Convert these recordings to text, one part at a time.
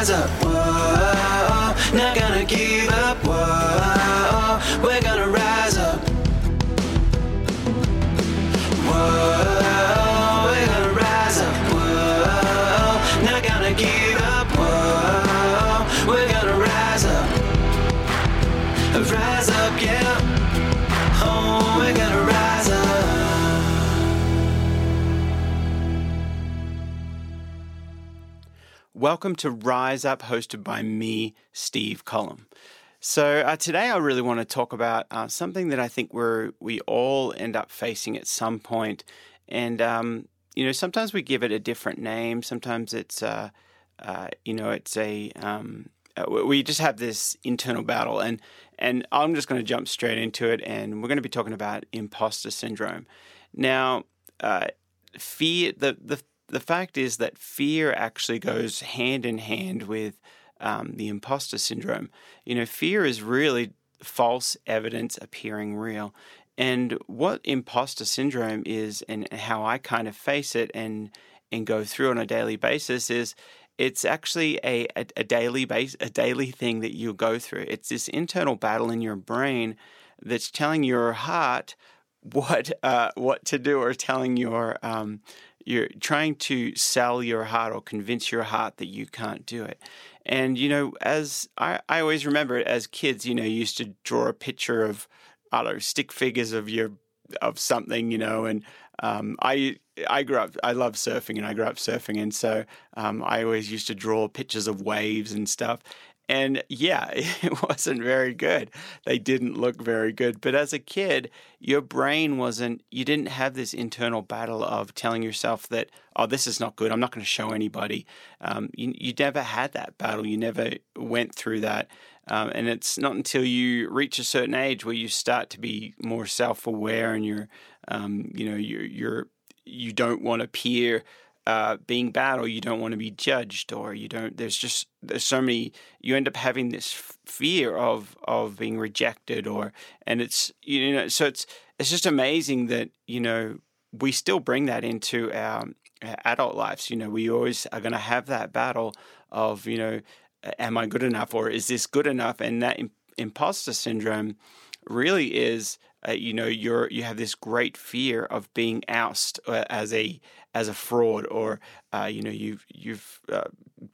rise up. Whoa, Welcome to Rise Up, hosted by me, Steve Collom. So uh, today, I really want to talk about uh, something that I think we're we all end up facing at some point, and um, you know, sometimes we give it a different name. Sometimes it's uh, uh, you know, it's a um, uh, we- we just have this internal battle, and and I'm just going to jump straight into it, and we're going to be talking about imposter syndrome. Now, uh, fear the the the fact is that fear actually goes hand in hand with um, the imposter syndrome. You know, fear is really false evidence appearing real. And what imposter syndrome is, and how I kind of face it and and go through on a daily basis, is it's actually a, a, a daily base a daily thing that you go through. It's this internal battle in your brain that's telling your heart what uh, what to do, or telling your um, you're trying to sell your heart or convince your heart that you can't do it. And you know, as I, I always remember as kids, you know, you used to draw a picture of I don't know stick figures of your of something, you know, and um, I I grew up I love surfing and I grew up surfing, and so um, I always used to draw pictures of waves and stuff. And yeah, it wasn't very good. They didn't look very good. But as a kid, your brain wasn't, you didn't have this internal battle of telling yourself that, oh, this is not good. I'm not going to show anybody. Um, you, you never had that battle. You never went through that. Um, and it's not until you reach a certain age where you start to be more self aware and you're, um, you know, you're, you're, you don't want to appear uh, being bad or you don't want to be judged or you don't there's just there's so many you end up having this fear of of being rejected or and it's you know so it's it's just amazing that you know we still bring that into our, our adult lives you know we always are going to have that battle of you know am i good enough or is this good enough and that im- imposter syndrome really is uh, you know you're you have this great fear of being ousted uh, as a as a fraud or uh, you know you've you've uh,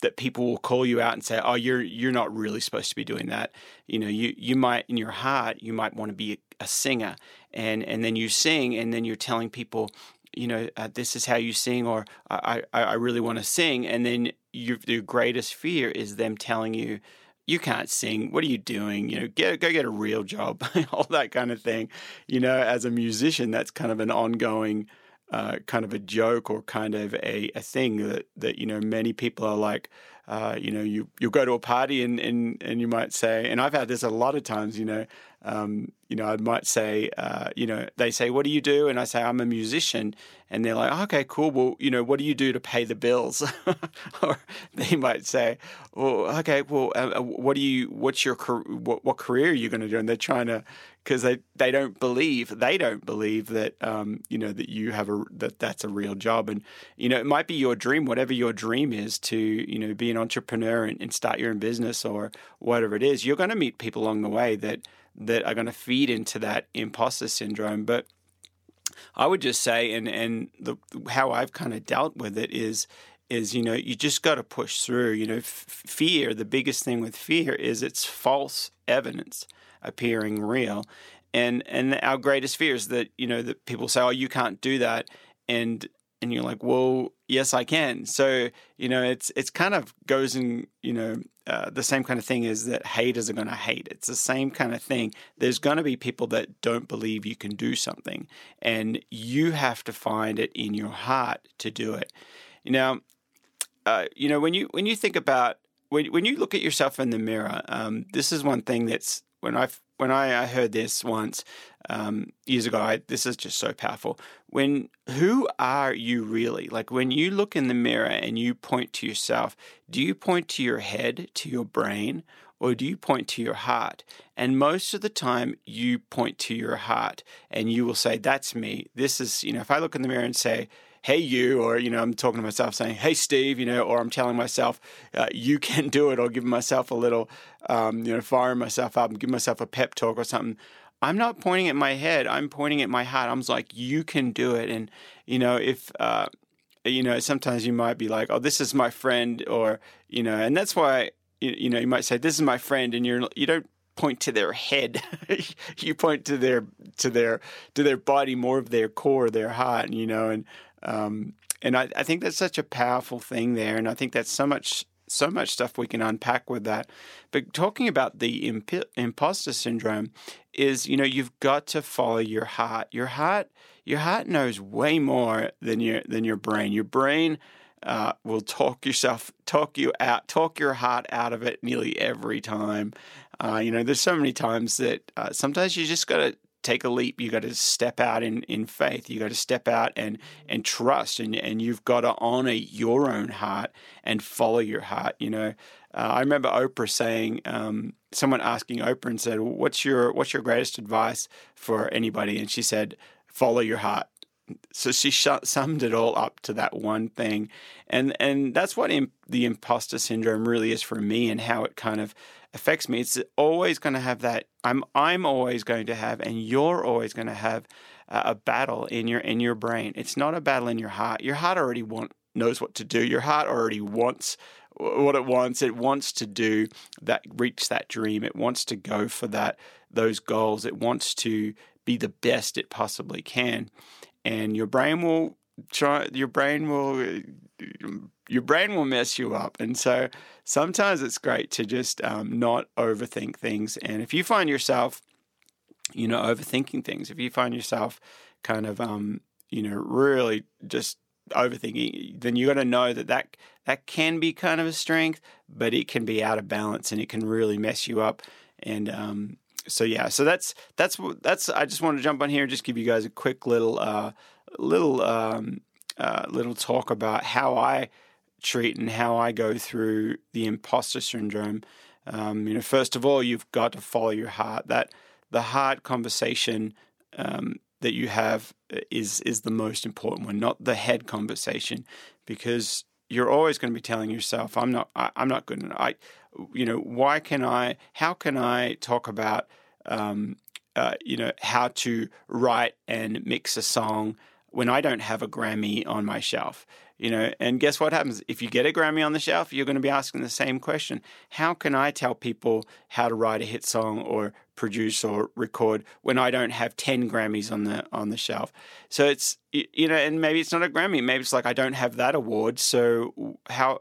that people will call you out and say oh you're you're not really supposed to be doing that. You know you you might in your heart you might want to be a, singer and and then you sing and then you're telling people you know uh, this is how you sing or I I, I really want to sing and then your your greatest fear is them telling you you can't sing. What are you doing? You know, get go get a real job, all that kind of thing. You know, as a musician, that's kind of an ongoing uh, kind of a joke or kind of a, a thing that, that you know many people are like. Uh, you know, you you'll go to a party and, and and you might say, and I've had this a lot of times. You know, um, you know, I might say, uh, you know, they say, "What do you do?" And I say, "I'm a musician," and they're like, "Okay, cool. Well, you know, what do you do to pay the bills?" or they might say, "Well, okay, well, uh, what do you? What's your what, what career are you going to do?" And they're trying to because they they don't believe they don't believe that um, you know that you have a that that's a real job, and you know, it might be your dream, whatever your dream is, to you know, be an entrepreneur and, and start your own business or whatever it is. You're going to meet people along the way that that are going to feed into that imposter syndrome. But I would just say, and and the how I've kind of dealt with it is is you know you just got to push through. You know, f- fear. The biggest thing with fear is it's false evidence appearing real, and and our greatest fear is that you know that people say, oh, you can't do that, and and you're like, well, yes, I can. So you know, it's it's kind of goes in you know uh, the same kind of thing is that haters are going to hate. It's the same kind of thing. There's going to be people that don't believe you can do something, and you have to find it in your heart to do it. Now, uh, you know when you when you think about when when you look at yourself in the mirror, um, this is one thing that's when I when I, I heard this once um, years ago. I, this is just so powerful. When who are you really? Like when you look in the mirror and you point to yourself, do you point to your head, to your brain, or do you point to your heart? And most of the time, you point to your heart and you will say, That's me. This is, you know, if I look in the mirror and say, hey you or you know i'm talking to myself saying hey steve you know or i'm telling myself uh, you can do it or giving myself a little um, you know firing myself up and giving myself a pep talk or something. I'm not pointing at my head. I'm pointing at my heart. I'm like you can do it. And you know if uh, you know sometimes you might be like oh this is my friend or you know and that's why you, know you might say this is my friend and you're you don't point to their head. you point to their to their to their body, more of their core, their heart, you know, and um, and I, I think that's such a powerful thing there, and I think that's so much so much stuff we can unpack with that. But talking about the imp- imposter syndrome is, you know, you've got to follow your heart. Your heart, your heart knows way more than your than your brain. Your brain uh, will talk yourself, talk you out, talk your heart out of it nearly every time. Uh, you know, there's so many times that uh, sometimes you just got to take a leap. You got to step out in, in faith. You got to step out and and trust, and and you've got to honor your own heart and follow your heart. You know, uh, I remember Oprah saying, um, someone asking Oprah and said, "What's your what's your greatest advice for anybody?" And she said, "Follow your heart." so she summed it all up to that one thing and and that's what imp- the imposter syndrome really is for me and how it kind of affects me it's always going to have that i'm i'm always going to have and you're always going to have uh, a battle in your in your brain. It's not a battle in your heart. Your heart already want knows what to do. Your heart already wants what it wants. It wants to do that reach that dream. It wants to go for that those goals. It wants to be the best it possibly can. And your brain will try your brain will your brain will mess you up and so sometimes it's great to just um, not overthink things and if you find yourself you know overthinking things if you find yourself kind of um, you know really just overthinking then you got to know that, that that can be kind of a strength but it can be out of balance and it can really mess you up and um, so yeah, so that's that's that's. I just want to jump on here and just give you guys a quick little uh, little um, uh, little talk about how I treat and how I go through the imposter syndrome. Um, you know, first of all, you've got to follow your heart. That the heart conversation um, that you have is is the most important one, not the head conversation, because you're always going to be telling yourself, "I'm not. I, am not good enough." I, you know, why can I? How can I talk about, um, uh, you know, how to write and mix a song when I don't have a Grammy on my shelf? You know, and guess what happens? If you get a Grammy on the shelf, you're going to be asking the same question. How can I tell people how to write a hit song or produce or record when I don't have 10 Grammys on the on the shelf? So it's you know, and maybe it's not a Grammy, maybe it's like I don't have that award, so how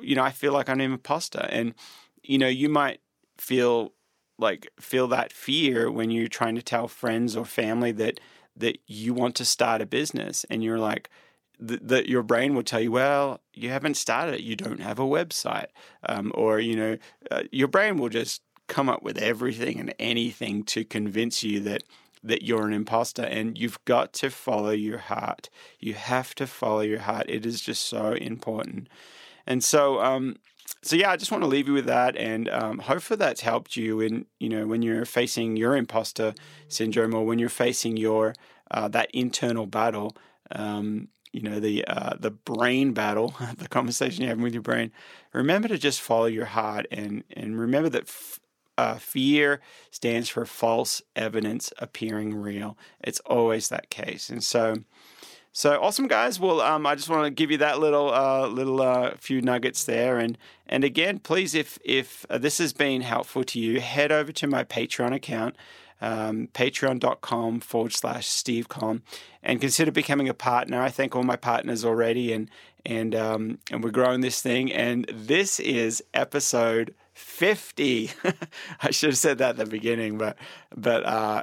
you know, I feel like I'm an imposter and you know, you might feel like feel that fear when you're trying to tell friends or family that that you want to start a business and you're like that your brain will tell you, well, you haven't started it, you don't have a website, um, or you know, uh, your brain will just come up with everything and anything to convince you that that you're an imposter, and you've got to follow your heart. You have to follow your heart. It is just so important. And so, um, so yeah, I just want to leave you with that, and um, hopefully that's helped you in you know when you're facing your imposter syndrome or when you're facing your uh, that internal battle. Um, you know the uh, the brain battle, the conversation you're having with your brain. Remember to just follow your heart, and and remember that f- uh, fear stands for false evidence appearing real. It's always that case, and so. So awesome, guys! Well, um, I just want to give you that little, uh, little uh, few nuggets there, and and again, please, if if uh, this has been helpful to you, head over to my Patreon account um, patreon.com forward slash Steve Collom, and consider becoming a partner. I thank all my partners already, and and um, and we're growing this thing. And this is episode 50. I should have said that at the beginning, but but uh,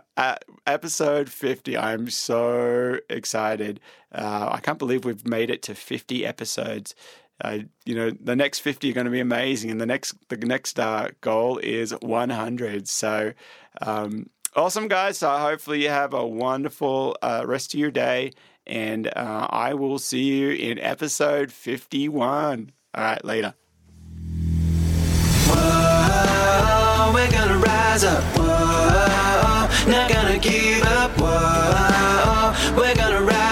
episode 50. I'm so excited. Uh, I can't believe we've made it to 50 episodes. Uh, you know, the next 50 are going to be amazing, and the next the next uh, goal is 100. So um, Awesome, guys. So hopefully you have a wonderful uh, rest of your day, and uh, I will see you in episode 51. All right, later. Whoa. we're gonna rise up, whoa, not gonna give up, whoa, we're gonna rise